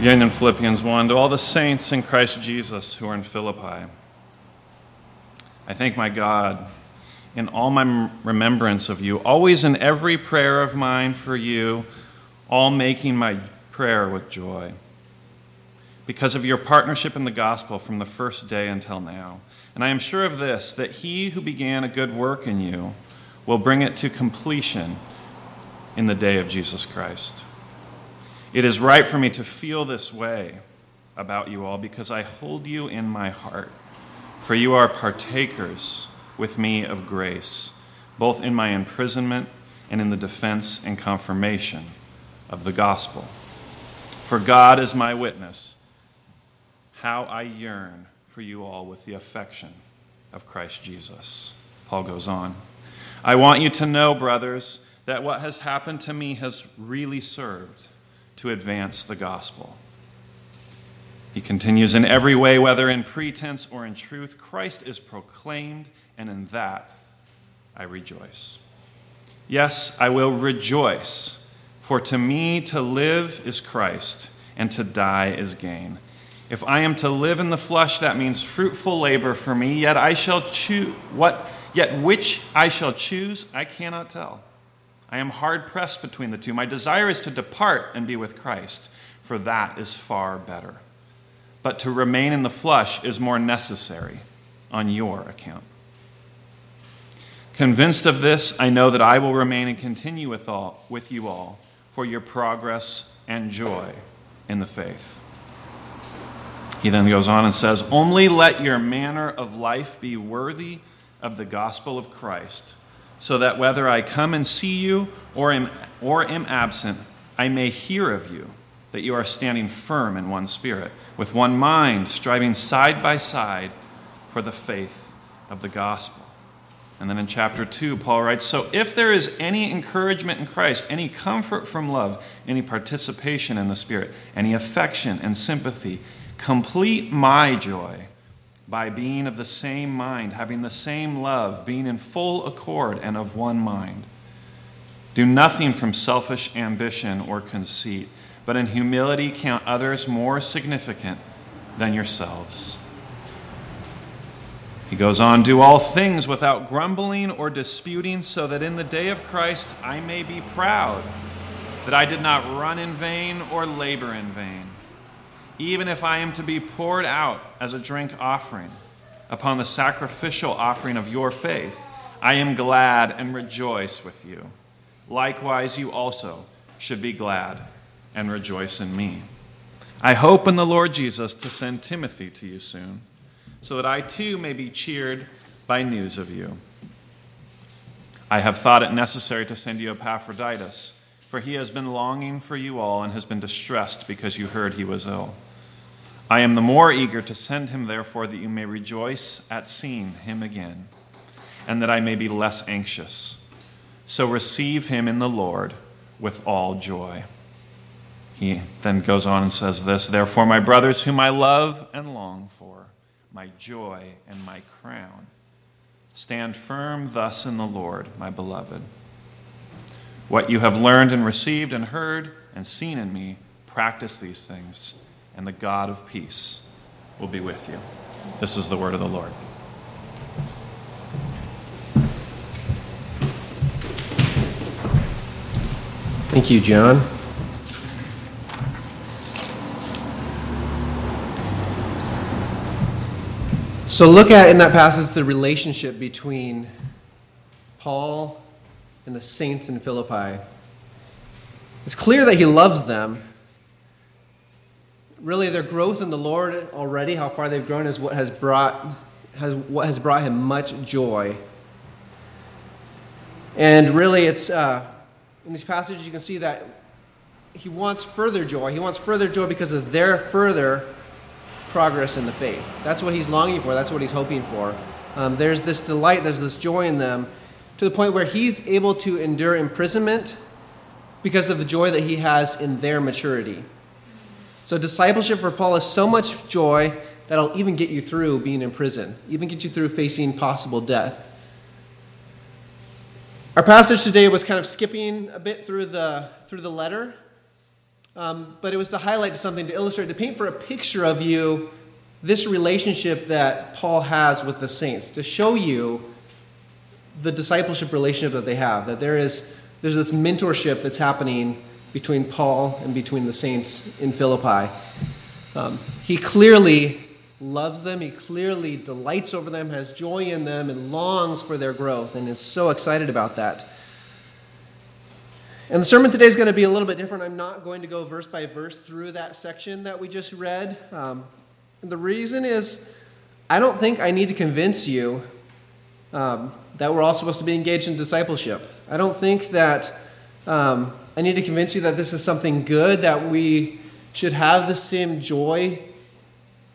Again in Philippians 1 to all the saints in Christ Jesus who are in Philippi. I thank my God in all my remembrance of you, always in every prayer of mine for you, all making my prayer with joy. Because of your partnership in the gospel from the first day until now. And I am sure of this, that he who began a good work in you will bring it to completion in the day of Jesus Christ. It is right for me to feel this way about you all because I hold you in my heart, for you are partakers with me of grace, both in my imprisonment and in the defense and confirmation of the gospel. For God is my witness, how I yearn for you all with the affection of Christ Jesus. Paul goes on. I want you to know, brothers, that what has happened to me has really served to advance the gospel. He continues, in every way, whether in pretense or in truth, Christ is proclaimed, and in that I rejoice. Yes, I will rejoice, for to me to live is Christ, and to die is gain. If I am to live in the flesh, that means fruitful labor for me, yet I shall choose what yet which I shall choose, I cannot tell. I am hard pressed between the two. My desire is to depart and be with Christ, for that is far better but to remain in the flesh is more necessary on your account. Convinced of this, I know that I will remain and continue with, all, with you all for your progress and joy in the faith. He then goes on and says, Only let your manner of life be worthy of the gospel of Christ, so that whether I come and see you or am, or am absent, I may hear of you that you are standing firm in one spirit, with one mind, striving side by side for the faith of the gospel. And then in chapter 2, Paul writes So if there is any encouragement in Christ, any comfort from love, any participation in the Spirit, any affection and sympathy, complete my joy by being of the same mind, having the same love, being in full accord and of one mind. Do nothing from selfish ambition or conceit but in humility count others more significant than yourselves. He goes on, do all things without grumbling or disputing, so that in the day of Christ I may be proud that I did not run in vain or labor in vain. Even if I am to be poured out as a drink offering upon the sacrificial offering of your faith, I am glad and rejoice with you. Likewise, you also should be glad and rejoice in me. I hope in the Lord Jesus to send Timothy to you soon, so that I too may be cheered by news of you. I have thought it necessary to send you Epaphroditus, for he has been longing for you all and has been distressed because you heard he was ill. I am the more eager to send him, therefore, that you may rejoice at seeing him again, and that I may be less anxious. So receive him in the Lord with all joy. He then goes on and says this Therefore, my brothers, whom I love and long for, my joy and my crown, stand firm thus in the Lord, my beloved. What you have learned and received and heard and seen in me, practice these things, and the God of peace will be with you. This is the word of the Lord. Thank you, John. So, look at in that passage the relationship between Paul and the saints in Philippi. It's clear that he loves them. Really, their growth in the Lord already, how far they've grown, is what has brought, has, what has brought him much joy. And really, it's uh, in these passages you can see that he wants further joy. He wants further joy because of their further progress in the faith. That's what he's longing for, that's what he's hoping for. Um, there's this delight, there's this joy in them to the point where he's able to endure imprisonment because of the joy that he has in their maturity. So, discipleship for Paul is so much joy that'll even get you through being in prison, even get you through facing possible death. Our passage today was kind of skipping a bit through the, through the letter. um, but it was to highlight something, to illustrate, to paint for a picture of you this relationship that Paul has with the saints, to show you the discipleship relationship that they have, that there is there's this mentorship that's happening between Paul and between the saints in Philippi. Um, he clearly loves them, he clearly delights over them, has joy in them, and longs for their growth, and is so excited about that. And the sermon today is going to be a little bit different. I'm not going to go verse by verse through that section that we just read. Um, the reason is I don't think I need to convince you um, that we're all supposed to be engaged in discipleship. I don't think that um, I need to convince you that this is something good, that we should have the same joy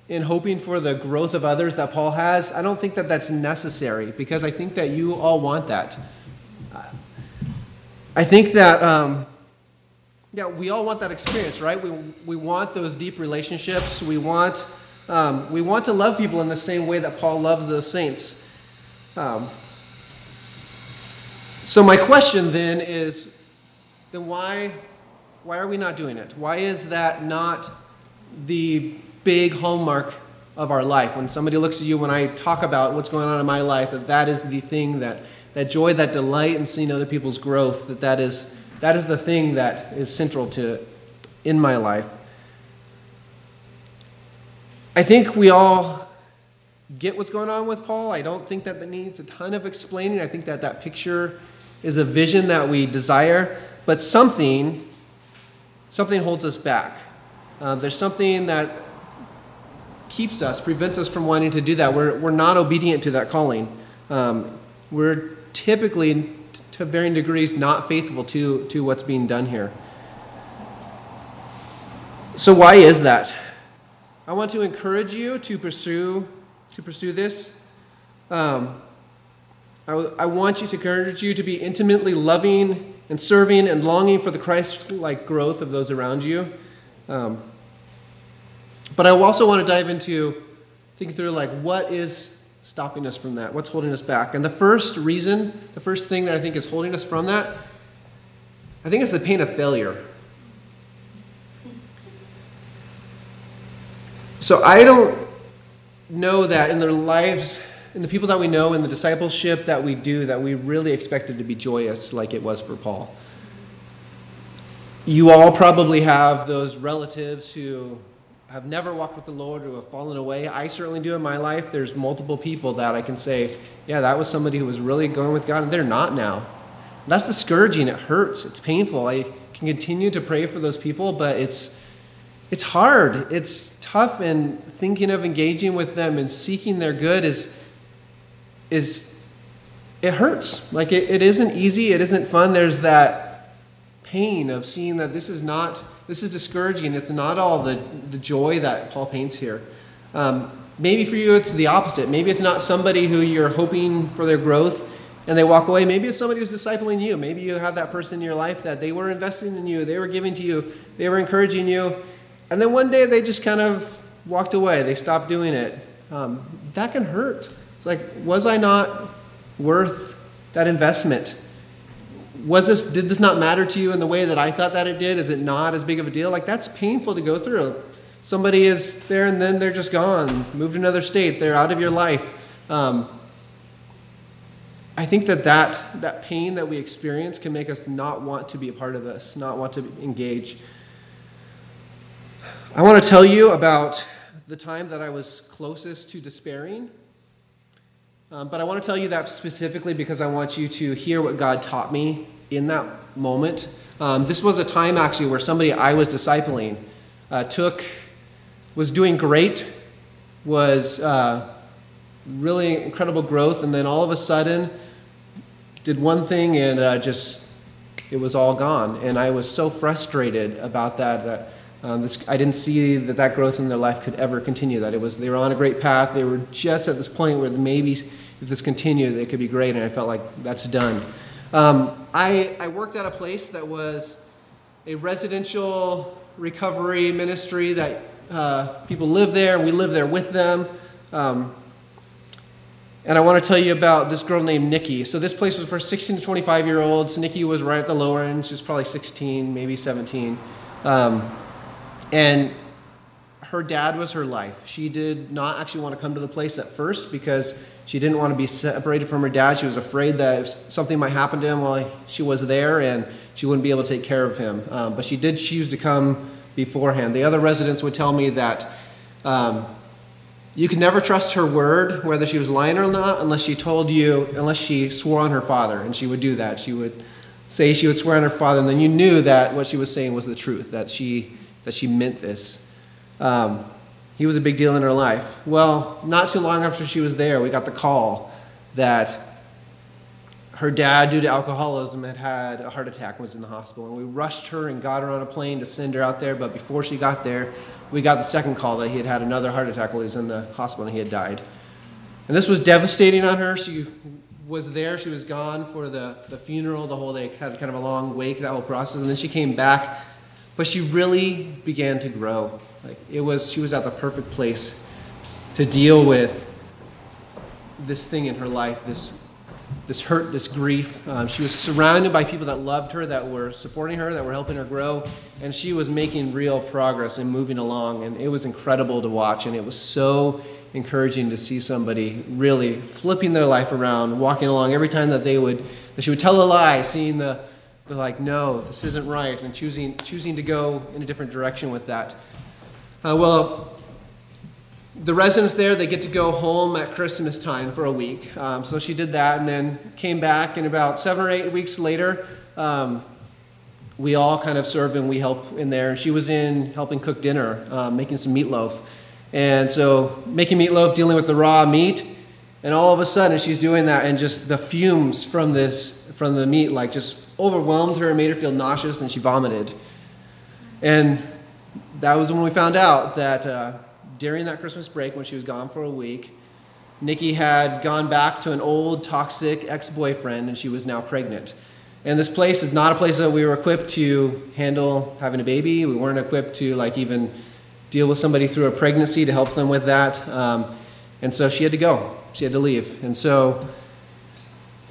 in hoping for the growth of others that Paul has. I don't think that that's necessary because I think that you all want that. I think that, um, yeah, we all want that experience, right? We, we want those deep relationships. We want, um, we want to love people in the same way that Paul loves those saints. Um, so my question then is, then why, why are we not doing it? Why is that not the big hallmark of our life? When somebody looks at you, when I talk about what's going on in my life, that that is the thing that that joy, that delight in seeing other people's growth, that that is, that is the thing that is central to in my life. I think we all get what's going on with Paul. I don't think that that needs a ton of explaining. I think that that picture is a vision that we desire, but something, something holds us back. Uh, there's something that keeps us, prevents us from wanting to do that. We're, we're not obedient to that calling. Um, we're typically, to varying degrees, not faithful to, to what's being done here. So, why is that? I want to encourage you to pursue, to pursue this. Um, I, I want you to encourage you to be intimately loving and serving and longing for the Christ like growth of those around you. Um, but I also want to dive into thinking through like what is stopping us from that? What's holding us back? And the first reason, the first thing that I think is holding us from that, I think is the pain of failure. So I don't know that in their lives, in the people that we know, in the discipleship that we do, that we really expected to be joyous like it was for Paul. You all probably have those relatives who have never walked with the Lord or have fallen away. I certainly do in my life. There's multiple people that I can say, yeah, that was somebody who was really going with God, and they're not now. That's discouraging. It hurts. It's painful. I can continue to pray for those people, but it's it's hard. It's tough, and thinking of engaging with them and seeking their good is is it hurts. Like it, it isn't easy. It isn't fun. There's that pain of seeing that this is not this is discouraging. It's not all the, the joy that Paul paints here. Um, maybe for you it's the opposite. Maybe it's not somebody who you're hoping for their growth and they walk away. Maybe it's somebody who's discipling you. Maybe you have that person in your life that they were investing in you, they were giving to you, they were encouraging you, and then one day they just kind of walked away. They stopped doing it. Um, that can hurt. It's like, was I not worth that investment? was this did this not matter to you in the way that I thought that it did? Is it not as big of a deal? Like that's painful to go through. Somebody is there and then they're just gone, moved to another state, they're out of your life. Um, I think that, that that pain that we experience can make us not want to be a part of this, not want to engage. I want to tell you about the time that I was closest to despairing. Um, but I want to tell you that specifically because I want you to hear what God taught me in that moment. Um, this was a time actually where somebody I was discipling uh, took, was doing great, was uh, really incredible growth, and then all of a sudden did one thing and uh, just it was all gone. And I was so frustrated about that. um, this, I didn't see that that growth in their life could ever continue. That it was they were on a great path. They were just at this point where maybe if this continued, it could be great. And I felt like that's done. Um, I, I worked at a place that was a residential recovery ministry that uh, people live there, and we live there with them. Um, and I want to tell you about this girl named Nikki. So this place was for 16 to 25 year olds. Nikki was right at the lower end. She was probably 16, maybe 17. Um, and her dad was her life. She did not actually want to come to the place at first because she didn't want to be separated from her dad. She was afraid that something might happen to him while she was there and she wouldn't be able to take care of him. Um, but she did choose to come beforehand. The other residents would tell me that um, you could never trust her word, whether she was lying or not, unless she told you, unless she swore on her father. And she would do that. She would say she would swear on her father, and then you knew that what she was saying was the truth, that she, that she meant this. Um, he was a big deal in her life. Well, not too long after she was there, we got the call that her dad, due to alcoholism, had had a heart attack and was in the hospital. And we rushed her and got her on a plane to send her out there. But before she got there, we got the second call that he had had another heart attack while he was in the hospital and he had died. And this was devastating on her. She was there, she was gone for the, the funeral, the whole day, had kind of a long wake, that whole process. And then she came back. But she really began to grow. Like it was, she was at the perfect place to deal with this thing in her life, this, this hurt, this grief. Um, she was surrounded by people that loved her, that were supporting her, that were helping her grow, and she was making real progress and moving along. And it was incredible to watch, and it was so encouraging to see somebody really flipping their life around, walking along every time that they would, that she would tell a lie, seeing the, the like, no, this isn't right, and choosing, choosing to go in a different direction with that. Uh, well, the residents there, they get to go home at Christmas time for a week. Um, so she did that and then came back, and about seven or eight weeks later, um, we all kind of served and we helped in there. She was in helping cook dinner, uh, making some meatloaf. And so making meatloaf, dealing with the raw meat, and all of a sudden she's doing that, and just the fumes from this, from the meat, like just overwhelmed her and made her feel nauseous, and she vomited. And that was when we found out that uh, during that Christmas break, when she was gone for a week, Nikki had gone back to an old toxic ex boyfriend and she was now pregnant. And this place is not a place that we were equipped to handle having a baby. We weren't equipped to like even deal with somebody through a pregnancy to help them with that. Um, and so she had to go. She had to leave. And so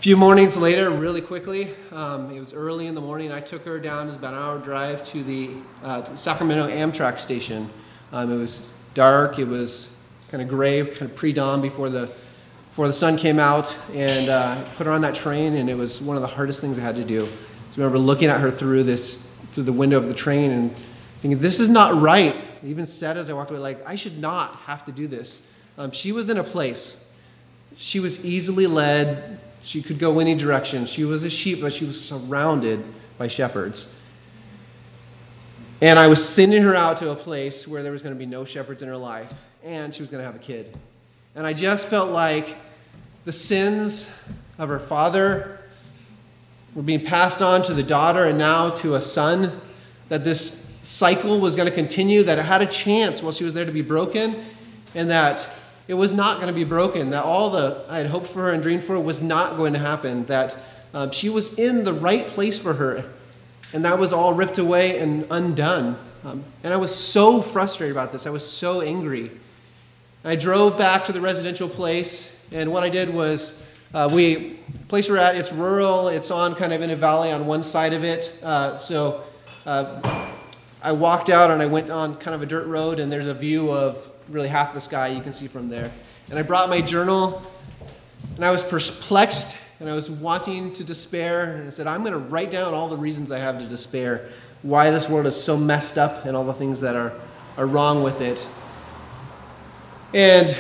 few mornings later, really quickly, um, it was early in the morning, I took her down, it was about an hour drive to the uh, to Sacramento Amtrak station. Um, it was dark, it was kind of gray, kind of pre dawn before the, before the sun came out, and uh, put her on that train, and it was one of the hardest things I had to do. So I remember looking at her through, this, through the window of the train and thinking, this is not right. I even said as I walked away, like, I should not have to do this. Um, she was in a place, she was easily led she could go any direction. She was a sheep, but she was surrounded by shepherds. And I was sending her out to a place where there was going to be no shepherds in her life, and she was going to have a kid. And I just felt like the sins of her father were being passed on to the daughter and now to a son, that this cycle was going to continue, that it had a chance while she was there to be broken, and that it was not going to be broken, that all the I had hoped for her and dreamed for was not going to happen, that um, she was in the right place for her, and that was all ripped away and undone. Um, and I was so frustrated about this. I was so angry. I drove back to the residential place, and what I did was uh, we place we're at it's rural it's on kind of in a valley on one side of it uh, so uh, i walked out and i went on kind of a dirt road and there's a view of really half the sky you can see from there. And I brought my journal, and I was perplexed, and I was wanting to despair. And I said, I'm going to write down all the reasons I have to despair, why this world is so messed up, and all the things that are, are wrong with it. And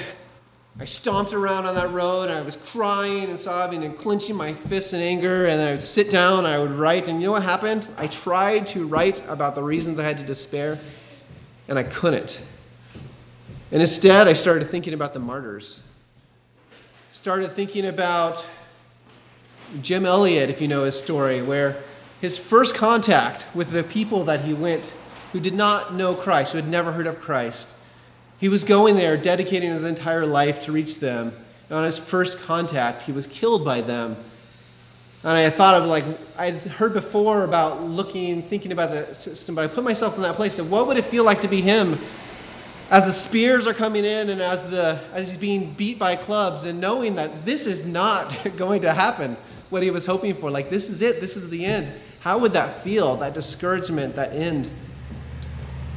I stomped around on that road, and I was crying and sobbing and clenching my fists in anger. And I would sit down, I would write, and you know what happened? I tried to write about the reasons I had to despair, and I couldn't. And instead, I started thinking about the martyrs. Started thinking about Jim Elliot, if you know his story, where his first contact with the people that he went who did not know Christ, who had never heard of Christ, he was going there, dedicating his entire life to reach them. And on his first contact, he was killed by them. And I thought of like, I'd heard before about looking, thinking about the system, but I put myself in that place of what would it feel like to be him as the spears are coming in and as, the, as he's being beat by clubs and knowing that this is not going to happen, what he was hoping for. Like, this is it, this is the end. How would that feel, that discouragement, that end?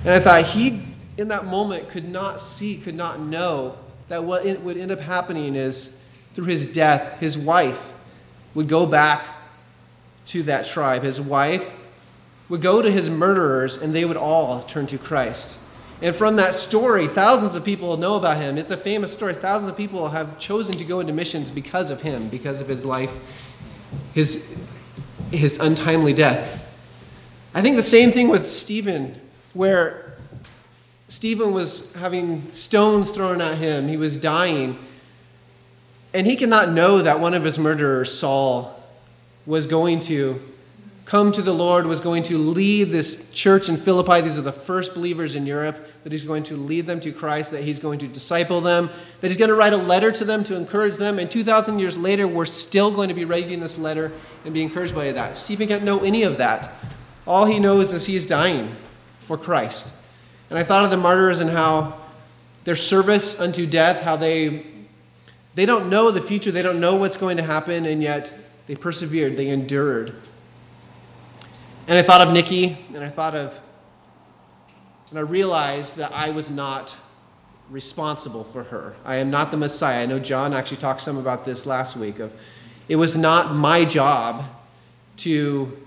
And I thought he, in that moment, could not see, could not know that what would end up happening is through his death, his wife would go back to that tribe. His wife would go to his murderers, and they would all turn to Christ. And from that story, thousands of people know about him. It's a famous story. Thousands of people have chosen to go into missions because of him, because of his life, his, his untimely death. I think the same thing with Stephen, where Stephen was having stones thrown at him, he was dying. And he could not know that one of his murderers, Saul, was going to come to the Lord, was going to lead this church in Philippi. These are the first believers in Europe, that he's going to lead them to Christ, that he's going to disciple them, that he's going to write a letter to them to encourage them. And 2,000 years later, we're still going to be reading this letter and be encouraged by that. Stephen can't know any of that. All he knows is he's dying for Christ. And I thought of the martyrs and how their service unto death, how they they don't know the future, they don't know what's going to happen, and yet they persevered, they endured. And I thought of Nikki, and I thought of, and I realized that I was not responsible for her. I am not the Messiah. I know John actually talked some about this last week. Of it was not my job to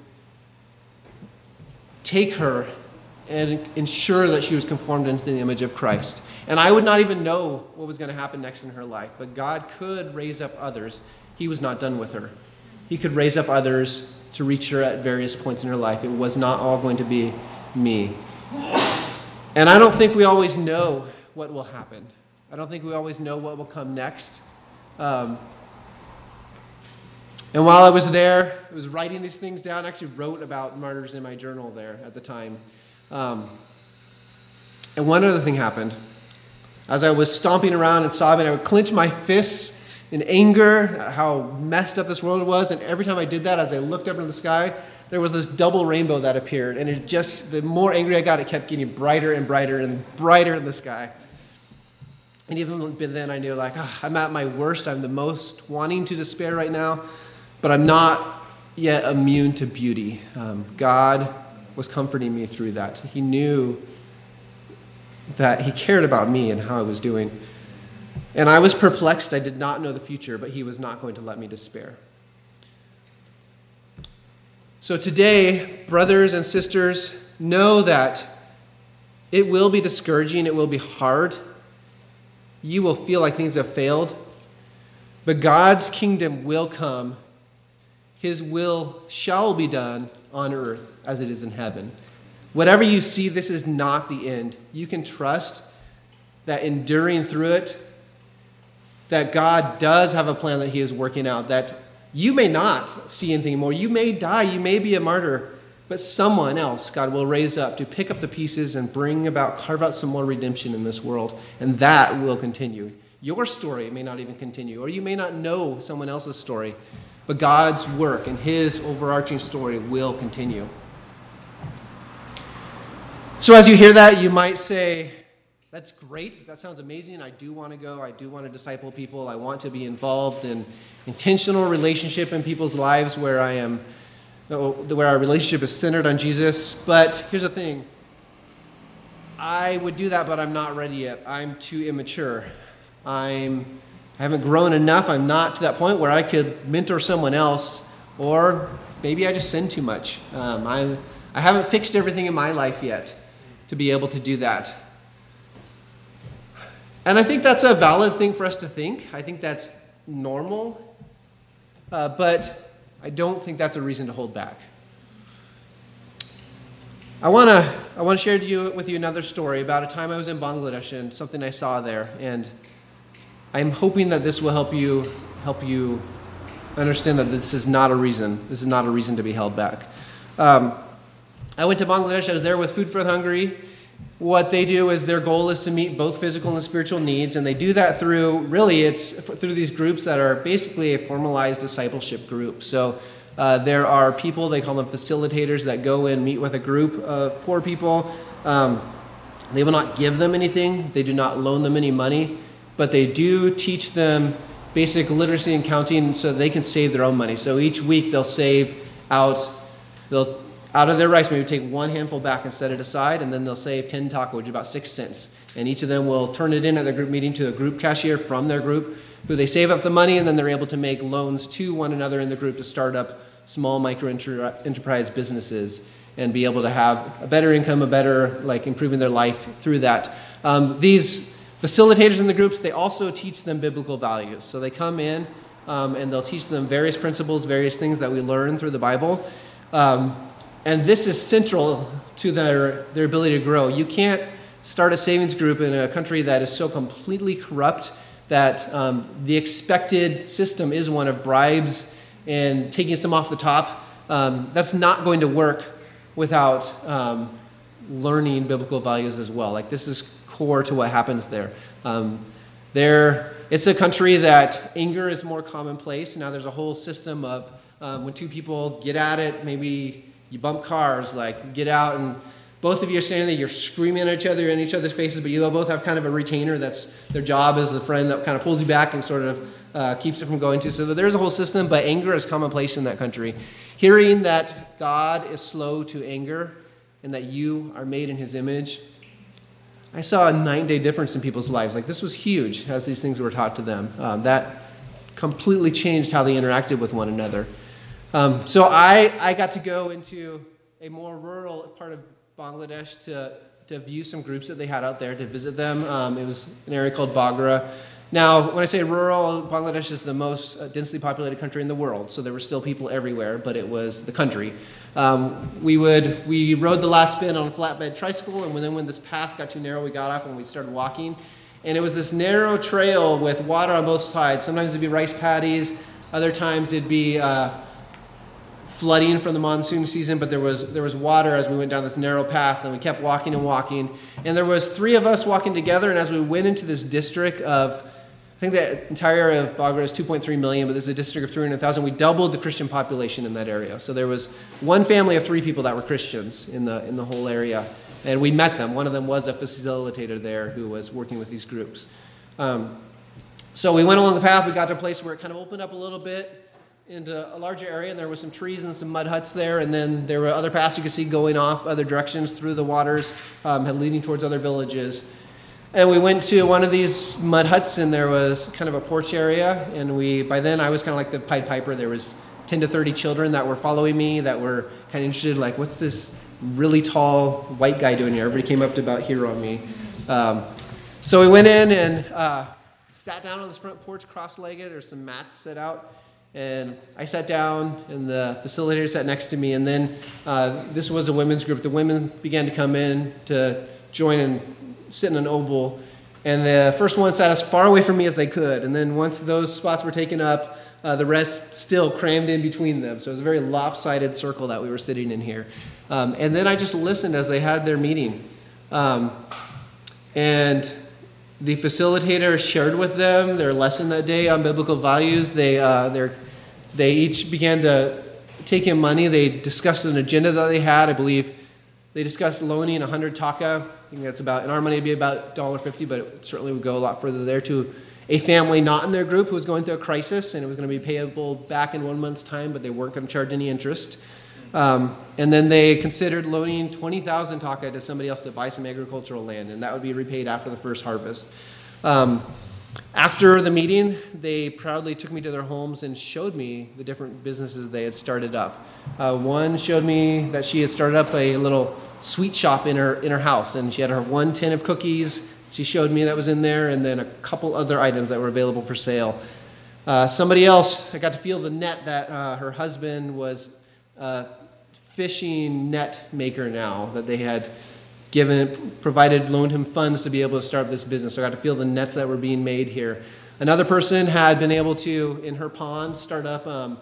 take her and ensure that she was conformed into the image of Christ. And I would not even know what was going to happen next in her life, but God could raise up others. He was not done with her. He could raise up others to reach her at various points in her life. It was not all going to be me. And I don't think we always know what will happen. I don't think we always know what will come next. Um, and while I was there, I was writing these things down. I actually wrote about martyrs in my journal there at the time. Um, and one other thing happened. As I was stomping around and sobbing, I would clench my fists in anger how messed up this world was. And every time I did that, as I looked up into the sky, there was this double rainbow that appeared. And it just, the more angry I got, it kept getting brighter and brighter and brighter in the sky. And even then, I knew, like, oh, I'm at my worst. I'm the most wanting to despair right now, but I'm not yet immune to beauty. Um, God was comforting me through that. He knew that He cared about me and how I was doing. And I was perplexed. I did not know the future, but he was not going to let me despair. So today, brothers and sisters, know that it will be discouraging, it will be hard. You will feel like things have failed. But God's kingdom will come. His will shall be done on earth as it is in heaven. Whatever you see, this is not the end. You can trust that enduring through it, that God does have a plan that He is working out, that you may not see anything more. You may die, you may be a martyr, but someone else God will raise up to pick up the pieces and bring about, carve out some more redemption in this world, and that will continue. Your story may not even continue, or you may not know someone else's story, but God's work and His overarching story will continue. So, as you hear that, you might say, that's great. That sounds amazing. I do want to go. I do want to disciple people. I want to be involved in intentional relationship in people's lives where I am, where our relationship is centered on Jesus. But here's the thing I would do that, but I'm not ready yet. I'm too immature. I'm, I haven't grown enough. I'm not to that point where I could mentor someone else, or maybe I just sin too much. Um, I, I haven't fixed everything in my life yet to be able to do that. And I think that's a valid thing for us to think. I think that's normal. Uh, but I don't think that's a reason to hold back. I want to I want to share you, with you another story about a time I was in Bangladesh and something I saw there. And I'm hoping that this will help you help you understand that this is not a reason. This is not a reason to be held back. Um, I went to Bangladesh. I was there with Food for the Hungry what they do is their goal is to meet both physical and spiritual needs and they do that through really it's through these groups that are basically a formalized discipleship group. So uh, there are people they call them facilitators that go and meet with a group of poor people. Um, they will not give them anything. They do not loan them any money but they do teach them basic literacy and counting so they can save their own money. So each week they'll save out they'll out of their rice, maybe take one handful back and set it aside, and then they'll save 10 taka, which is about six cents. And each of them will turn it in at their group meeting to a group cashier from their group, who they save up the money, and then they're able to make loans to one another in the group to start up small micro enterprise businesses and be able to have a better income, a better, like, improving their life through that. Um, these facilitators in the groups, they also teach them biblical values. So they come in um, and they'll teach them various principles, various things that we learn through the Bible. Um, and this is central to their, their ability to grow. You can't start a savings group in a country that is so completely corrupt that um, the expected system is one of bribes and taking some off the top. Um, that's not going to work without um, learning biblical values as well. Like, this is core to what happens there. Um, there, it's a country that anger is more commonplace. Now, there's a whole system of um, when two people get at it, maybe you bump cars, like get out and both of you are standing there, you're screaming at each other in each other's faces, but you both have kind of a retainer that's their job as the friend that kind of pulls you back and sort of uh, keeps it from going to. So there's a whole system, but anger is commonplace in that country. Hearing that God is slow to anger and that you are made in his image, I saw a nine day difference in people's lives. Like this was huge as these things were taught to them. Um, that completely changed how they interacted with one another. Um, so I, I got to go into a more rural part of Bangladesh to, to view some groups that they had out there, to visit them. Um, it was an area called Bogra. Now, when I say rural, Bangladesh is the most uh, densely populated country in the world, so there were still people everywhere, but it was the country. Um, we would we rode the last spin on a flatbed tricycle, and then when this path got too narrow, we got off and we started walking. And it was this narrow trail with water on both sides. Sometimes it'd be rice paddies, other times it'd be uh, flooding from the monsoon season, but there was, there was water as we went down this narrow path, and we kept walking and walking. And there was three of us walking together, and as we went into this district of, I think the entire area of Bogra is 2.3 million, but this is a district of 300,000. We doubled the Christian population in that area. So there was one family of three people that were Christians in the, in the whole area. And we met them. One of them was a facilitator there who was working with these groups. Um, so we went along the path. We got to a place where it kind of opened up a little bit into a larger area, and there were some trees and some mud huts there, and then there were other paths you could see going off other directions through the waters, um, leading towards other villages. And we went to one of these mud huts, and there was kind of a porch area, and we by then I was kind of like the Pied Piper. There was 10 to 30 children that were following me that were kind of interested, like, what's this really tall white guy doing here? Everybody came up to about here on me. Um, so we went in and uh, sat down on this front porch cross-legged. There's some mats set out and I sat down, and the facilitator sat next to me. And then uh, this was a women's group. The women began to come in to join and sit in an oval. And the first one sat as far away from me as they could. And then once those spots were taken up, uh, the rest still crammed in between them. So it was a very lopsided circle that we were sitting in here. Um, and then I just listened as they had their meeting. Um, and the facilitator shared with them their lesson that day on biblical values. They, uh, they each began to take in money. They discussed an agenda that they had. I believe they discussed loaning 100 taka. I think that's about, in our money, it'd be about $1.50, but it certainly would go a lot further there to a family not in their group who was going through a crisis and it was going to be payable back in one month's time, but they weren't going to charge any interest. Um, and then they considered loaning 20,000 taka to somebody else to buy some agricultural land, and that would be repaid after the first harvest. Um, after the meeting, they proudly took me to their homes and showed me the different businesses they had started up. Uh, one showed me that she had started up a little sweet shop in her, in her house, and she had her one tin of cookies. She showed me that was in there, and then a couple other items that were available for sale. Uh, somebody else, I got to feel the net that uh, her husband was uh, fishing net maker now that they had given, provided, loaned him funds to be able to start this business. So I got to feel the nets that were being made here. Another person had been able to, in her pond, start up um,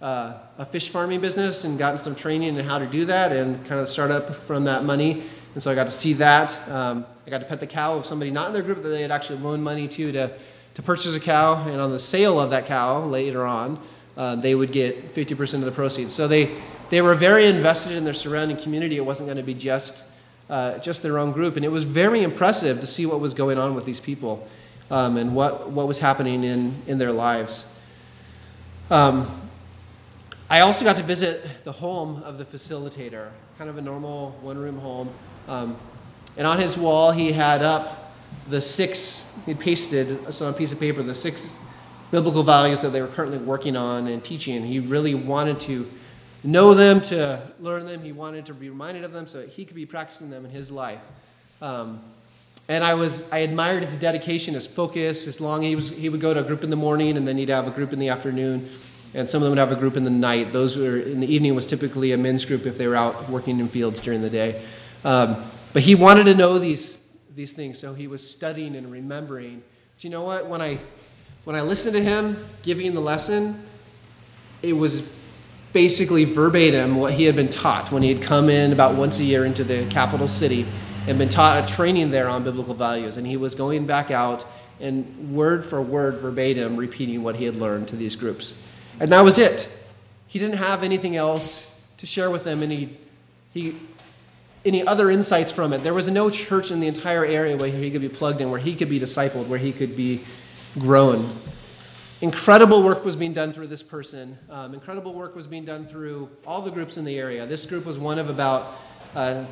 uh, a fish farming business and gotten some training in how to do that and kind of start up from that money. And so I got to see that. Um, I got to pet the cow of somebody not in their group that they had actually loaned money to to, to purchase a cow. And on the sale of that cow later on, uh, they would get 50% of the proceeds. So they, they were very invested in their surrounding community. It wasn't going to be just, uh, just their own group. And it was very impressive to see what was going on with these people um, and what, what was happening in, in their lives. Um, I also got to visit the home of the facilitator, kind of a normal one room home. Um, and on his wall, he had up the six, he pasted on a piece of paper the six biblical values that they were currently working on and teaching. He really wanted to know them, to learn them. He wanted to be reminded of them so he could be practicing them in his life. Um, and I was I admired his dedication, his focus, his long. He was he would go to a group in the morning, and then he'd have a group in the afternoon, and some of them would have a group in the night. Those were in the evening was typically a men's group if they were out working in fields during the day. Um, but he wanted to know these these things, so he was studying and remembering. Do you know what? When I when I listened to him giving the lesson, it was basically verbatim what he had been taught when he had come in about once a year into the capital city and been taught a training there on biblical values. And he was going back out and word for word, verbatim, repeating what he had learned to these groups. And that was it. He didn't have anything else to share with them, any, he, any other insights from it. There was no church in the entire area where he could be plugged in, where he could be discipled, where he could be grown. Incredible work was being done through this person. Um, incredible work was being done through all the groups in the area. This group was one of about uh,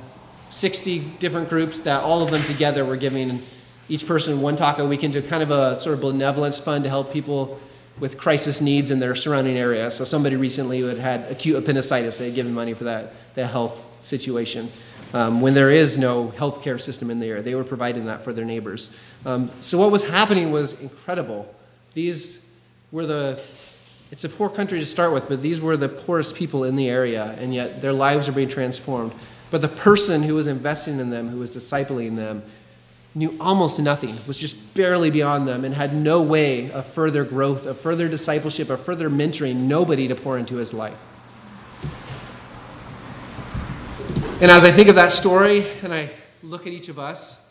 60 different groups that all of them together were giving each person one taka weekend to kind of a sort of benevolence fund to help people with crisis needs in their surrounding area. So somebody recently who had had acute appendicitis, they had given money for that, that health situation. Um, when there is no health care system in the area, they were providing that for their neighbors. Um, so what was happening was incredible. These were the, it's a poor country to start with, but these were the poorest people in the area, and yet their lives are being transformed. But the person who was investing in them, who was discipling them, knew almost nothing, was just barely beyond them, and had no way of further growth, of further discipleship, of further mentoring, nobody to pour into his life. And as I think of that story and I look at each of us,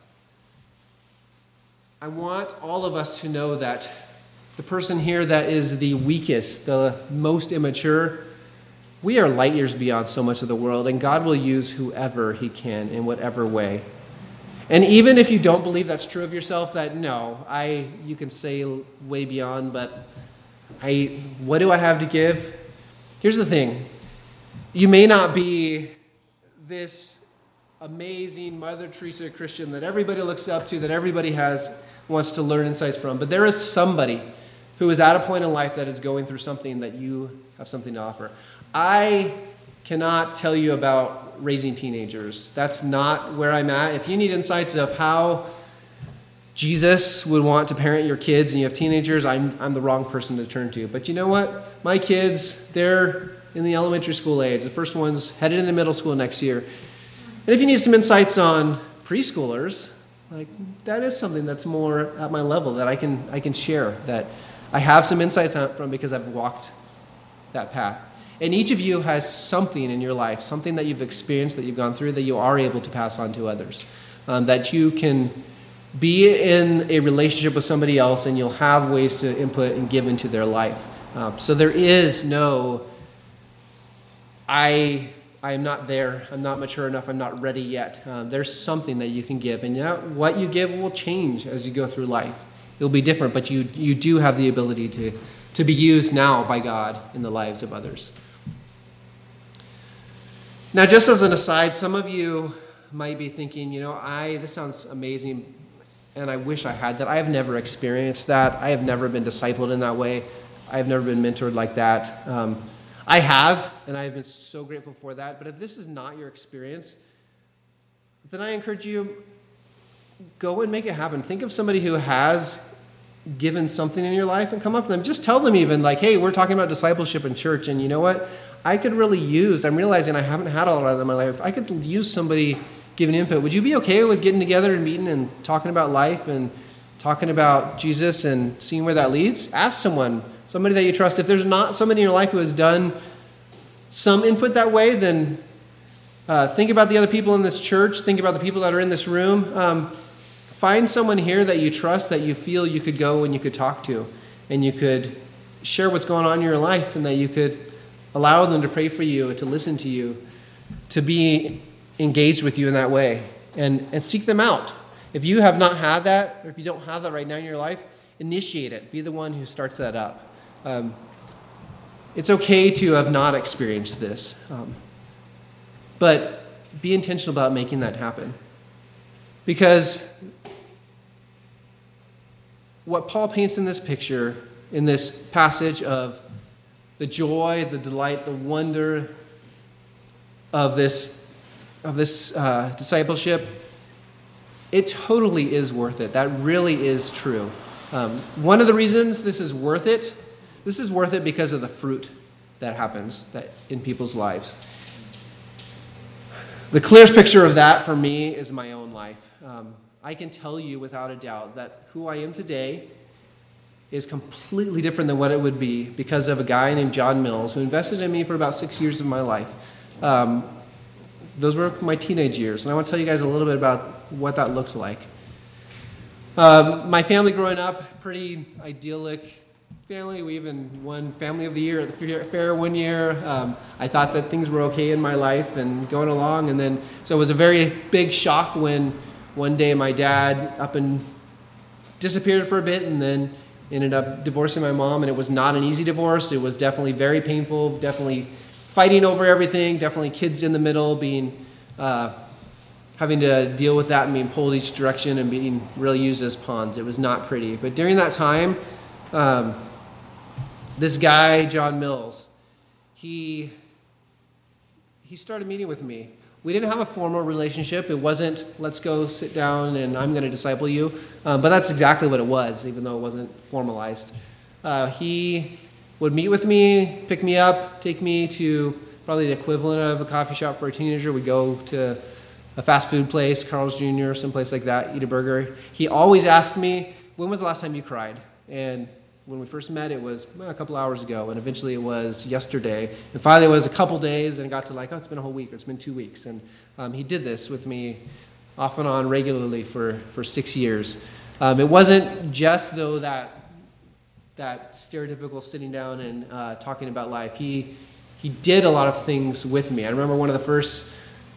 I want all of us to know that the person here that is the weakest, the most immature, we are light years beyond so much of the world, and God will use whoever He can in whatever way. And even if you don't believe that's true of yourself, that no, I you can say way beyond, but I what do I have to give? Here's the thing. You may not be this amazing Mother Teresa Christian that everybody looks up to, that everybody has wants to learn insights from, but there is somebody who is at a point in life that is going through something that you have something to offer. I cannot tell you about raising teenagers. That's not where I'm at. If you need insights of how Jesus would want to parent your kids and you have teenagers, I'm, I'm the wrong person to turn to. But you know what? My kids, they're in the elementary school age. The first one's headed into middle school next year. And if you need some insights on preschoolers, like that is something that's more at my level that I can I can share that I have some insights from because I've walked that path. And each of you has something in your life, something that you've experienced, that you've gone through, that you are able to pass on to others. Um, that you can be in a relationship with somebody else and you'll have ways to input and give into their life. Um, so there is no, I, I am not there, I'm not mature enough, I'm not ready yet. Um, there's something that you can give. And yeah, what you give will change as you go through life. It'll be different, but you, you do have the ability to, to be used now by God in the lives of others. Now, just as an aside, some of you might be thinking, you know, I this sounds amazing, and I wish I had that. I have never experienced that. I have never been discipled in that way. I have never been mentored like that. Um, I have, and I have been so grateful for that. But if this is not your experience, then I encourage you go and make it happen. Think of somebody who has given something in your life and come up to them. Just tell them even like, hey, we're talking about discipleship in church, and you know what? I could really use, I'm realizing I haven't had a lot of that in my life. I could use somebody giving input. Would you be okay with getting together and meeting and talking about life and talking about Jesus and seeing where that leads? Ask someone, somebody that you trust. If there's not somebody in your life who has done some input that way, then uh, think about the other people in this church. Think about the people that are in this room. Um, find someone here that you trust that you feel you could go and you could talk to and you could share what's going on in your life and that you could Allow them to pray for you, and to listen to you, to be engaged with you in that way, and, and seek them out. If you have not had that, or if you don't have that right now in your life, initiate it. Be the one who starts that up. Um, it's okay to have not experienced this, um, but be intentional about making that happen. Because what Paul paints in this picture, in this passage of the joy, the delight, the wonder of this, of this uh, discipleship, it totally is worth it. That really is true. Um, one of the reasons this is worth it, this is worth it because of the fruit that happens that, in people's lives. The clearest picture of that for me is my own life. Um, I can tell you without a doubt that who I am today is completely different than what it would be because of a guy named John Mills who invested in me for about six years of my life. Um, those were my teenage years, and I want to tell you guys a little bit about what that looked like. Um, my family growing up, pretty idyllic family. We even won Family of the Year at the fair one year. Um, I thought that things were okay in my life and going along, and then so it was a very big shock when one day my dad up and disappeared for a bit, and then ended up divorcing my mom, and it was not an easy divorce. It was definitely very painful, definitely fighting over everything, definitely kids in the middle, being uh, having to deal with that and being pulled each direction and being really used as pawns. It was not pretty. But during that time, um, this guy, John Mills, he he started meeting with me we didn't have a formal relationship. It wasn't, let's go sit down and I'm going to disciple you. Um, but that's exactly what it was, even though it wasn't formalized. Uh, he would meet with me, pick me up, take me to probably the equivalent of a coffee shop for a teenager. We'd go to a fast food place, Carl's Jr., someplace like that, eat a burger. He always asked me, When was the last time you cried? And when we first met, it was well, a couple hours ago, and eventually it was yesterday. And finally, it was a couple days, and it got to like, oh, it's been a whole week, or it's been two weeks. And um, he did this with me off and on regularly for, for six years. Um, it wasn't just, though, that, that stereotypical sitting down and uh, talking about life. He, he did a lot of things with me. I remember one of the first,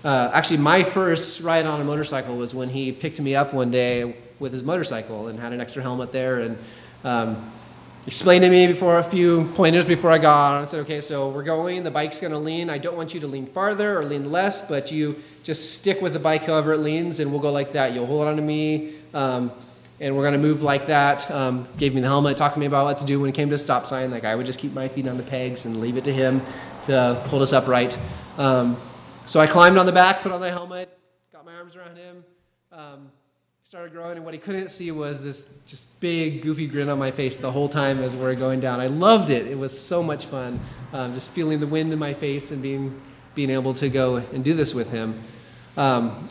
uh, actually, my first ride on a motorcycle was when he picked me up one day with his motorcycle and had an extra helmet there. And um, explained to me before a few pointers before I got on. I said, okay, so we're going, the bike's going to lean. I don't want you to lean farther or lean less, but you just stick with the bike however it leans, and we'll go like that. You'll hold on to me, um, and we're going to move like that. Um, gave me the helmet, talked to me about what to do when it came to a stop sign. Like I would just keep my feet on the pegs and leave it to him to hold us upright. Um, so I climbed on the back, put on the helmet, got my arms around him. Um, started growing, and what he couldn't see was this just big, goofy grin on my face the whole time as we are going down. I loved it. It was so much fun, um, just feeling the wind in my face and being being able to go and do this with him. Um,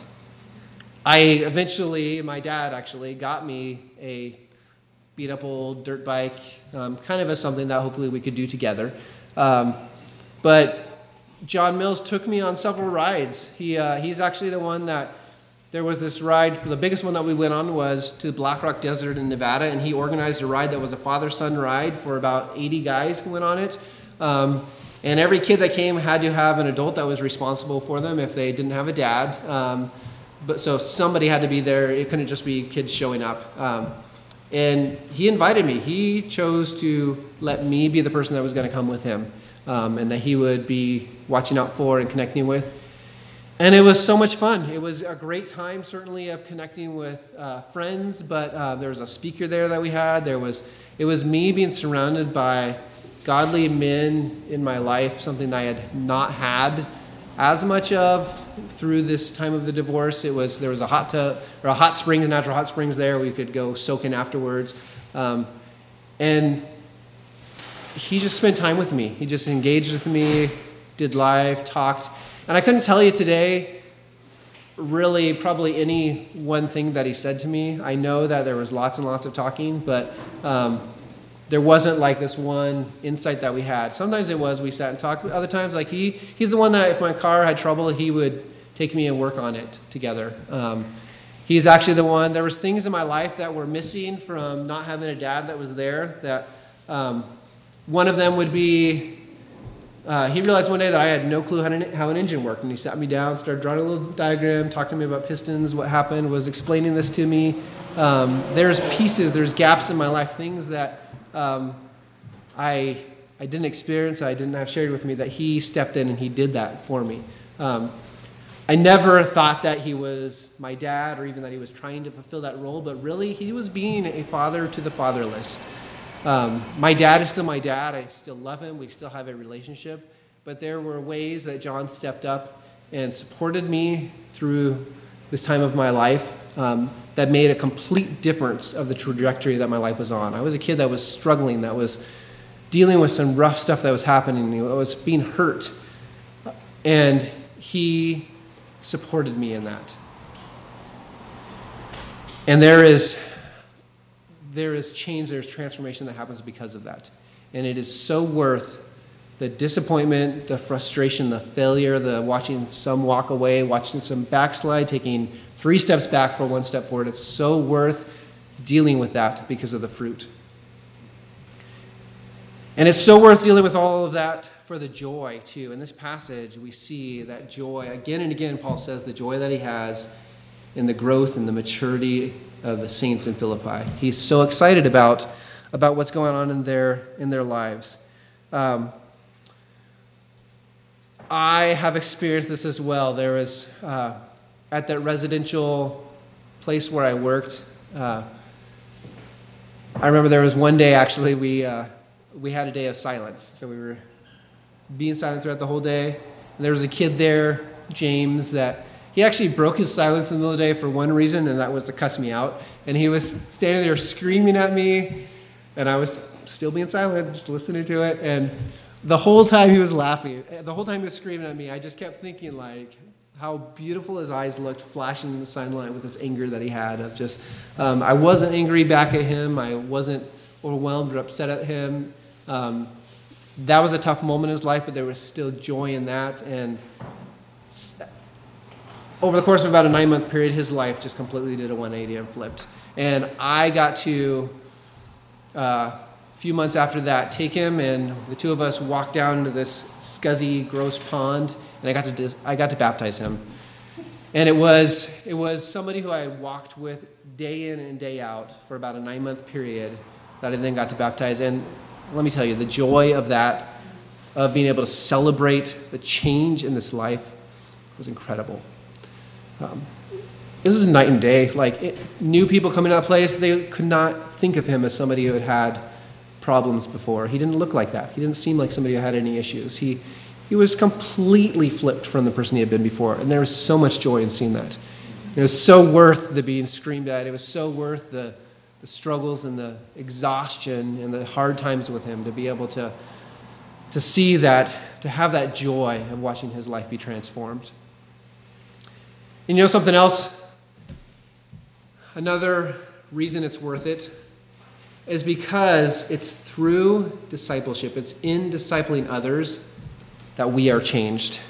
I eventually, my dad actually got me a beat up old dirt bike, um, kind of as something that hopefully we could do together. Um, but John Mills took me on several rides. He, uh, he's actually the one that there was this ride, the biggest one that we went on was to Black Rock Desert in Nevada, and he organized a ride that was a father son ride for about 80 guys who went on it. Um, and every kid that came had to have an adult that was responsible for them if they didn't have a dad. Um, but so somebody had to be there. It couldn't just be kids showing up. Um, and he invited me. He chose to let me be the person that was going to come with him, um, and that he would be watching out for and connecting with. And it was so much fun. It was a great time, certainly, of connecting with uh, friends. But uh, there was a speaker there that we had. There was, it was me being surrounded by godly men in my life, something that I had not had as much of through this time of the divorce. It was there was a hot tub or a hot springs, natural hot springs there. We could go soak in afterwards, um, and he just spent time with me. He just engaged with me, did live, talked and I couldn't tell you today really probably any one thing that he said to me. I know that there was lots and lots of talking, but um, there wasn't like this one insight that we had. Sometimes it was we sat and talked. Other times, like he, he's the one that if my car had trouble, he would take me and work on it together. Um, he's actually the one. There was things in my life that were missing from not having a dad that was there. That um, one of them would be uh, he realized one day that I had no clue how, how, an engine worked, and he sat me down, started drawing a little diagram, talked to me about pistons, what happened, was explaining this to me. Um, there's pieces, there's gaps in my life, things that um, I I didn't experience, I didn't have shared with me that he stepped in and he did that for me. Um, I never thought that he was my dad or even that he was trying to fulfill that role, but really he was being a father to the fatherless. Um, my dad is still my dad. I still love him. We still have a relationship. But there were ways that John stepped up and supported me through this time of my life um, that made a complete difference of the trajectory that my life was on. I was a kid that was struggling, that was dealing with some rough stuff that was happening. I was being hurt. And he supported me in that. And there is there is change, there's transformation that happens because of that. And it is so worth the disappointment, the frustration, the failure, the watching some walk away, watching some backslide, taking three steps back for one step forward. It's so worth dealing with that because of the fruit. And it's so worth dealing with all of that for the joy, too. In this passage, we see that joy. Again and again, Paul says the joy that he has in the growth and the maturity of the saints in Philippi. He's so excited about, about what's going on in their, in their lives. Um, I have experienced this as well. There was, uh, at that residential place where I worked, uh, I remember there was one day actually we, uh, we had a day of silence. So we were being silent throughout the whole day. And there was a kid there, James, that he actually broke his silence in the middle of the day for one reason, and that was to cuss me out. And he was standing there screaming at me, and I was still being silent, just listening to it. And the whole time he was laughing, the whole time he was screaming at me, I just kept thinking, like, how beautiful his eyes looked flashing in the sunlight with this anger that he had of just um, i wasn't angry back at him i wasn't overwhelmed or upset at him um, that was a tough moment in his life but there was still joy in that and over the course of about a nine month period, his life just completely did a 180 and flipped. And I got to, uh, a few months after that, take him and the two of us walked down to this scuzzy, gross pond, and I got to, dis- I got to baptize him. And it was, it was somebody who I had walked with day in and day out for about a nine month period that I then got to baptize. And let me tell you, the joy of that, of being able to celebrate the change in this life, was incredible. Um, this is night and day. Like it, new people coming to that place, they could not think of him as somebody who had had problems before. He didn't look like that. He didn't seem like somebody who had any issues. He he was completely flipped from the person he had been before, and there was so much joy in seeing that. It was so worth the being screamed at. It was so worth the the struggles and the exhaustion and the hard times with him to be able to to see that to have that joy of watching his life be transformed. And you know something else? Another reason it's worth it is because it's through discipleship, it's in discipling others that we are changed.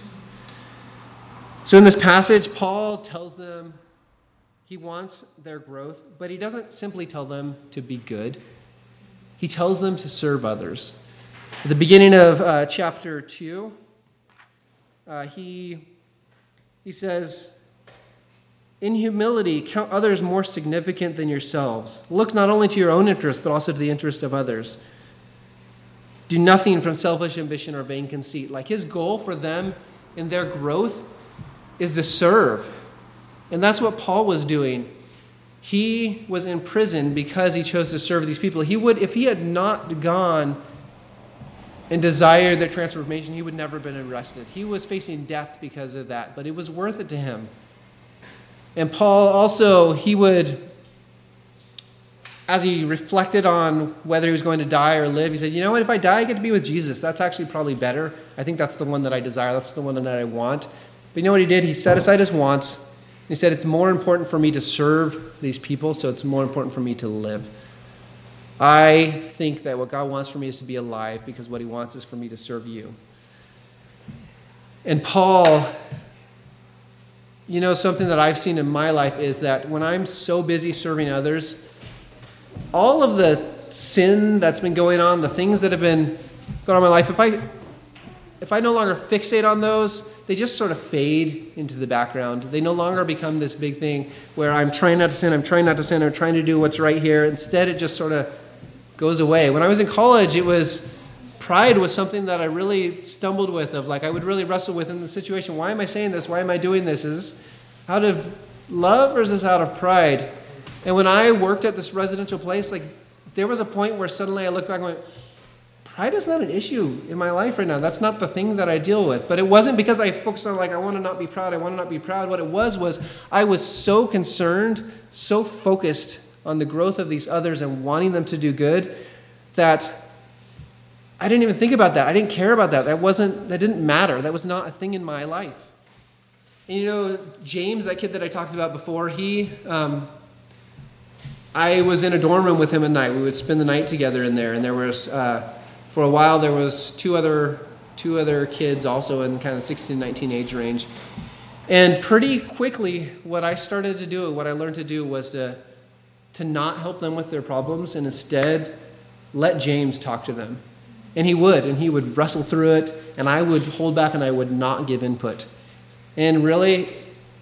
So in this passage, Paul tells them he wants their growth, but he doesn't simply tell them to be good, he tells them to serve others. At the beginning of uh, chapter 2, uh, he, he says, in humility, count others more significant than yourselves. Look not only to your own interest, but also to the interest of others. Do nothing from selfish ambition or vain conceit. Like his goal for them in their growth is to serve. And that's what Paul was doing. He was in prison because he chose to serve these people. He would, if he had not gone and desired their transformation, he would never have been arrested. He was facing death because of that, but it was worth it to him. And Paul also, he would, as he reflected on whether he was going to die or live, he said, You know what? If I die, I get to be with Jesus. That's actually probably better. I think that's the one that I desire. That's the one that I want. But you know what he did? He set aside his wants. He said, It's more important for me to serve these people, so it's more important for me to live. I think that what God wants for me is to be alive because what he wants is for me to serve you. And Paul you know, something that I've seen in my life is that when I'm so busy serving others, all of the sin that's been going on, the things that have been going on in my life, if I if I no longer fixate on those, they just sort of fade into the background. They no longer become this big thing where I'm trying not to sin, I'm trying not to sin, I'm trying to do what's right here. Instead, it just sort of goes away. When I was in college, it was pride was something that I really stumbled with, of like I would really wrestle with in the situation. Why am I saying this? Why am I doing this? Is this out of love or is this out of pride? And when I worked at this residential place, like there was a point where suddenly I looked back and went, pride is not an issue in my life right now. That's not the thing that I deal with. But it wasn't because I focused on like I want to not be proud. I want to not be proud. What it was was I was so concerned, so focused on the growth of these others and wanting them to do good that I didn't even think about that. I didn't care about that. That wasn't that didn't matter. That was not a thing in my life. And you know, James, that kid that I talked about before, he um, I was in a dorm room with him at night. We would spend the night together in there, and there was uh, for a while there was two other two other kids also in kind of 16 19 age range and pretty quickly what i started to do what i learned to do was to to not help them with their problems and instead let james talk to them and he would and he would wrestle through it and i would hold back and i would not give input and really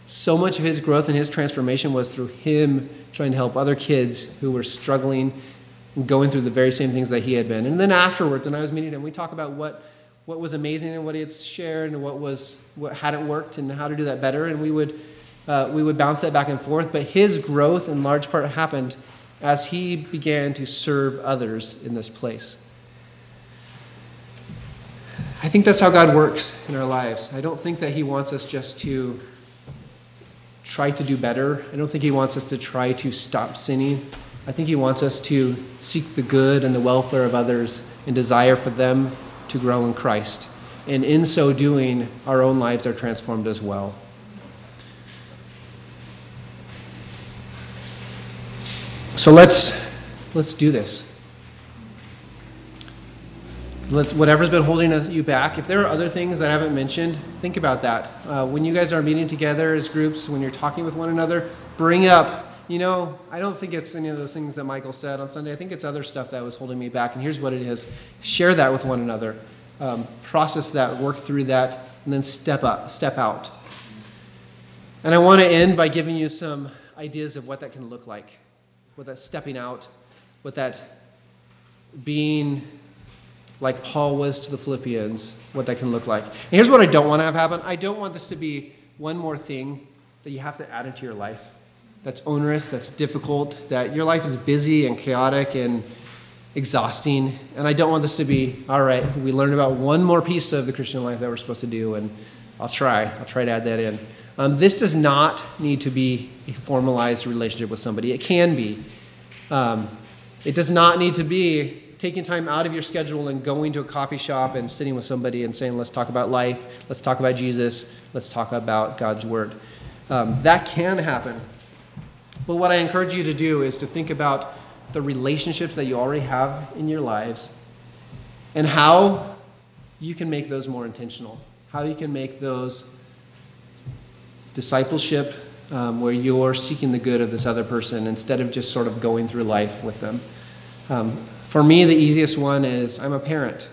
so much of his growth and his transformation was through him trying to help other kids who were struggling going through the very same things that he had been. And then afterwards, when I was meeting him, we talk about what, what was amazing and what he had shared and what, was, what hadn't worked and how to do that better. And we would, uh, we would bounce that back and forth. But his growth, in large part, happened as he began to serve others in this place. I think that's how God works in our lives. I don't think that He wants us just to try to do better. I don't think He wants us to try to stop sinning. I think He wants us to seek the good and the welfare of others and desire for them to grow in Christ. And in so doing, our own lives are transformed as well. So let's, let's do this. Let, whatever's been holding you back, if there are other things that I haven't mentioned, think about that. Uh, when you guys are meeting together as groups, when you're talking with one another, bring up you know, I don't think it's any of those things that Michael said on Sunday. I think it's other stuff that was holding me back. And here's what it is share that with one another, um, process that, work through that, and then step up, step out. And I want to end by giving you some ideas of what that can look like, what that stepping out, what that being like Paul was to the Philippians, what that can look like. And here's what I don't want to have happen I don't want this to be one more thing that you have to add into your life that's onerous, that's difficult, that your life is busy and chaotic and exhausting. And I don't want this to be, all right, we learned about one more piece of the Christian life that we're supposed to do, and I'll try. I'll try to add that in. Um, this does not need to be a formalized relationship with somebody. It can be. Um, it does not need to be taking time out of your schedule and going to a coffee shop and sitting with somebody and saying, let's talk about life, let's talk about Jesus, let's talk about God's Word. Um, that can happen. But what I encourage you to do is to think about the relationships that you already have in your lives and how you can make those more intentional, how you can make those discipleship um, where you're seeking the good of this other person instead of just sort of going through life with them. Um, for me, the easiest one is I'm a parent.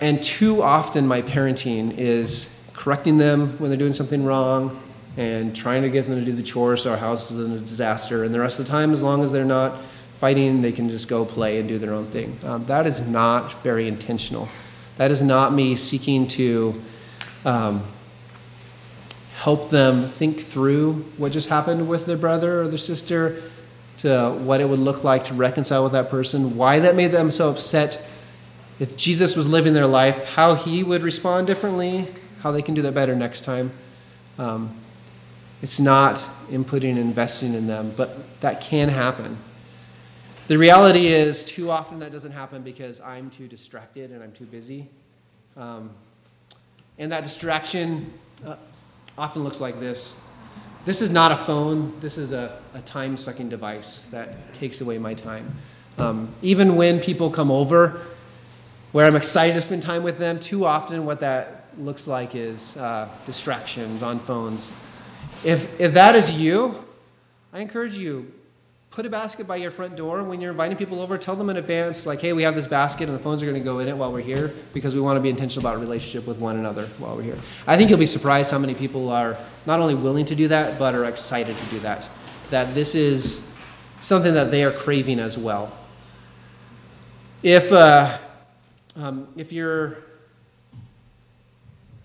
And too often, my parenting is correcting them when they're doing something wrong, and trying to get them to do the chores so our house is in a disaster. And the rest of the time, as long as they're not fighting, they can just go play and do their own thing. Um, that is not very intentional. That is not me seeking to um, help them think through what just happened with their brother or their sister, to what it would look like to reconcile with that person, why that made them so upset. If Jesus was living their life, how he would respond differently, how they can do that better next time. Um, it's not inputting and investing in them, but that can happen. The reality is, too often that doesn't happen because I'm too distracted and I'm too busy. Um, and that distraction uh, often looks like this. This is not a phone, this is a, a time sucking device that takes away my time. Um, even when people come over, where I'm excited to spend time with them, too often what that looks like is uh, distractions on phones. If, if that is you, I encourage you, put a basket by your front door. When you're inviting people over, tell them in advance, like, hey, we have this basket and the phones are going to go in it while we're here because we want to be intentional about relationship with one another while we're here. I think you'll be surprised how many people are not only willing to do that, but are excited to do that. That this is something that they are craving as well. If, uh, Um, if you're,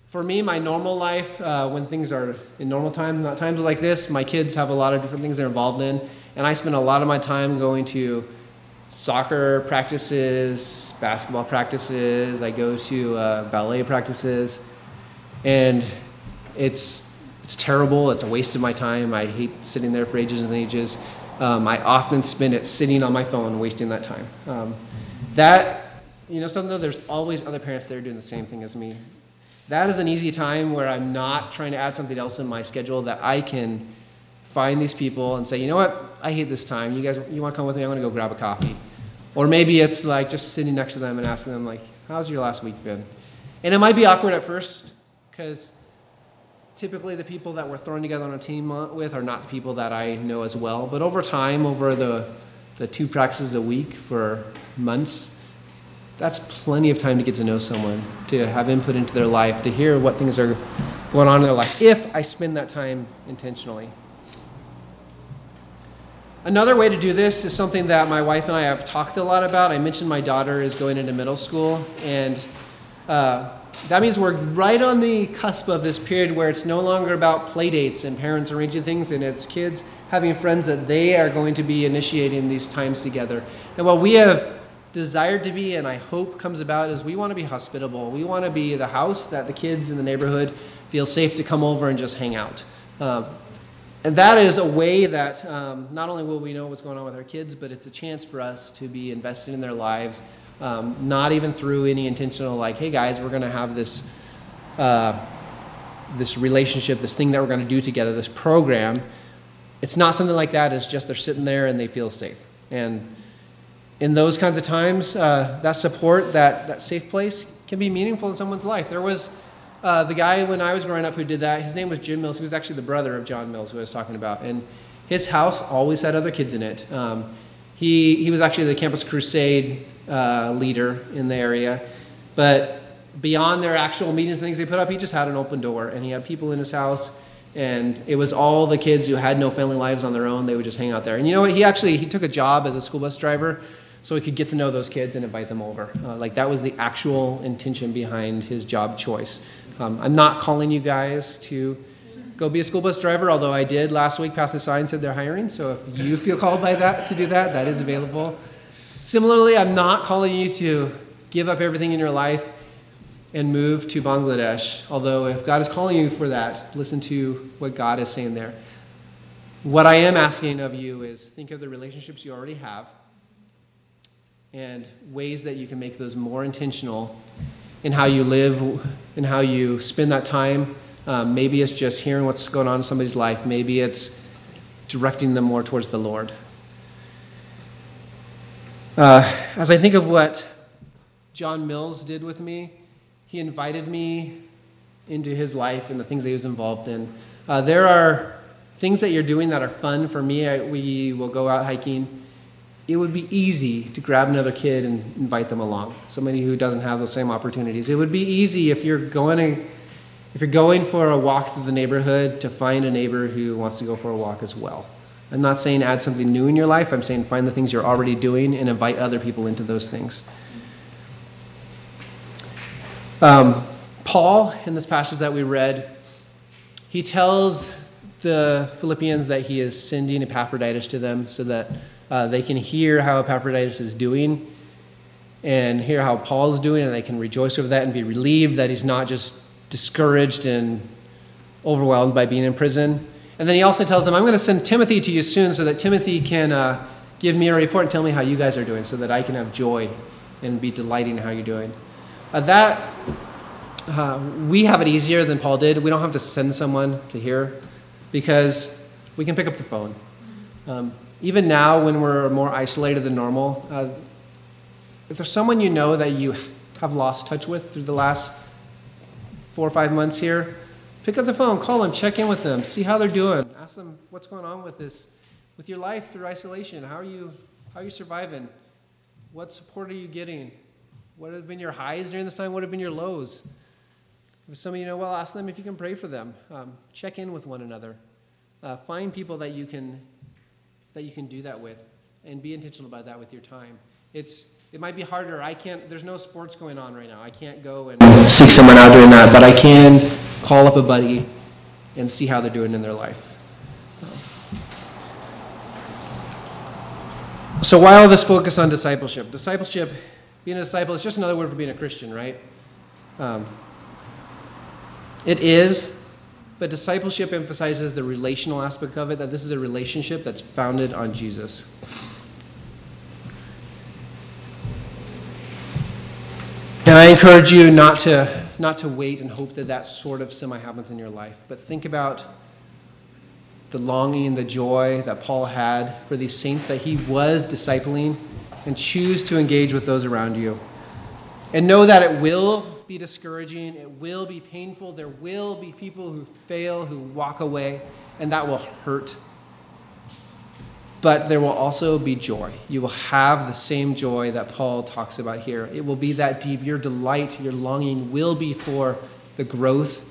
for me, my normal life, uh, when things are in normal times, not times like this, my kids have a lot of different things they're involved in, and I spend a lot of my time going to soccer practices, basketball practices. I go to uh, ballet practices, and it's it's terrible. It's a waste of my time. I hate sitting there for ages and ages. Um, I often spend it sitting on my phone, wasting that time. Um, that, you know, something there's always other parents there doing the same thing as me. That is an easy time where I'm not trying to add something else in my schedule that I can find these people and say, you know what, I hate this time. You guys, you want to come with me? I'm going to go grab a coffee. Or maybe it's like just sitting next to them and asking them, like, how's your last week been? And it might be awkward at first because typically the people that we're thrown together on a team with are not the people that I know as well. But over time, over the, the two practices a week for months, that's plenty of time to get to know someone, to have input into their life, to hear what things are going on in their life, if I spend that time intentionally. Another way to do this is something that my wife and I have talked a lot about. I mentioned my daughter is going into middle school, and uh, that means we're right on the cusp of this period where it's no longer about play dates and parents arranging things, and it's kids having friends that they are going to be initiating these times together. And what we have desired to be, and I hope comes about, is we want to be hospitable. We want to be the house that the kids in the neighborhood feel safe to come over and just hang out. Um, and that is a way that um, not only will we know what's going on with our kids, but it's a chance for us to be invested in their lives um, not even through any intentional like, hey guys, we're going to have this uh, this relationship, this thing that we're going to do together, this program. It's not something like that. It's just they're sitting there and they feel safe. And in those kinds of times, uh, that support, that that safe place, can be meaningful in someone's life. There was uh, the guy when I was growing up who did that. His name was Jim Mills. He was actually the brother of John Mills, who I was talking about. And his house always had other kids in it. Um, he, he was actually the Campus Crusade uh, leader in the area. But beyond their actual meetings and things they put up, he just had an open door and he had people in his house. And it was all the kids who had no family lives on their own. They would just hang out there. And you know what? He actually he took a job as a school bus driver so he could get to know those kids and invite them over. Uh, like that was the actual intention behind his job choice. Um, I'm not calling you guys to go be a school bus driver, although I did last week pass a sign said they're hiring. So if you feel called by that to do that, that is available. Similarly, I'm not calling you to give up everything in your life and move to Bangladesh, although if God is calling you for that, listen to what God is saying there. What I am asking of you is think of the relationships you already have and ways that you can make those more intentional in how you live, in how you spend that time. Um, maybe it's just hearing what's going on in somebody's life, maybe it's directing them more towards the Lord. Uh, as I think of what John Mills did with me, he invited me into his life and the things that he was involved in. Uh, there are things that you're doing that are fun for me. I, we will go out hiking. It would be easy to grab another kid and invite them along. Somebody who doesn't have those same opportunities. It would be easy if you're going to, if you're going for a walk through the neighborhood to find a neighbor who wants to go for a walk as well. I'm not saying add something new in your life. I'm saying find the things you're already doing and invite other people into those things. Um, Paul, in this passage that we read, he tells the Philippians that he is sending Epaphroditus to them so that uh, they can hear how Epaphroditus is doing and hear how Paul is doing, and they can rejoice over that and be relieved that he's not just discouraged and overwhelmed by being in prison. And then he also tells them, I'm going to send Timothy to you soon so that Timothy can uh, give me a report and tell me how you guys are doing so that I can have joy and be delighting in how you're doing. Uh, that, uh, we have it easier than Paul did. We don't have to send someone to hear because we can pick up the phone. Um, even now, when we're more isolated than normal, uh, if there's someone you know that you have lost touch with through the last four or five months here, Pick up the phone, call them, check in with them, see how they're doing. Ask them what's going on with this, with your life through isolation. How are you, how are you surviving? What support are you getting? What have been your highs during this time? What have been your lows? If some of you know well, ask them if you can pray for them. Um, check in with one another. Uh, find people that you can that you can do that with, and be intentional about that with your time. It's It might be harder. I can't, there's no sports going on right now. I can't go and seek someone out doing that, but I can call up a buddy and see how they're doing in their life. So, why all this focus on discipleship? Discipleship, being a disciple, is just another word for being a Christian, right? Um, it is, but discipleship emphasizes the relational aspect of it, that this is a relationship that's founded on Jesus. And I encourage you not to, not to wait and hope that that sort of semi happens in your life, but think about the longing, and the joy that Paul had for these saints that he was discipling, and choose to engage with those around you. And know that it will be discouraging, it will be painful, there will be people who fail, who walk away, and that will hurt. But there will also be joy. You will have the same joy that Paul talks about here. It will be that deep. Your delight, your longing will be for the growth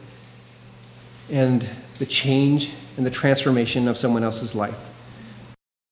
and the change and the transformation of someone else's life.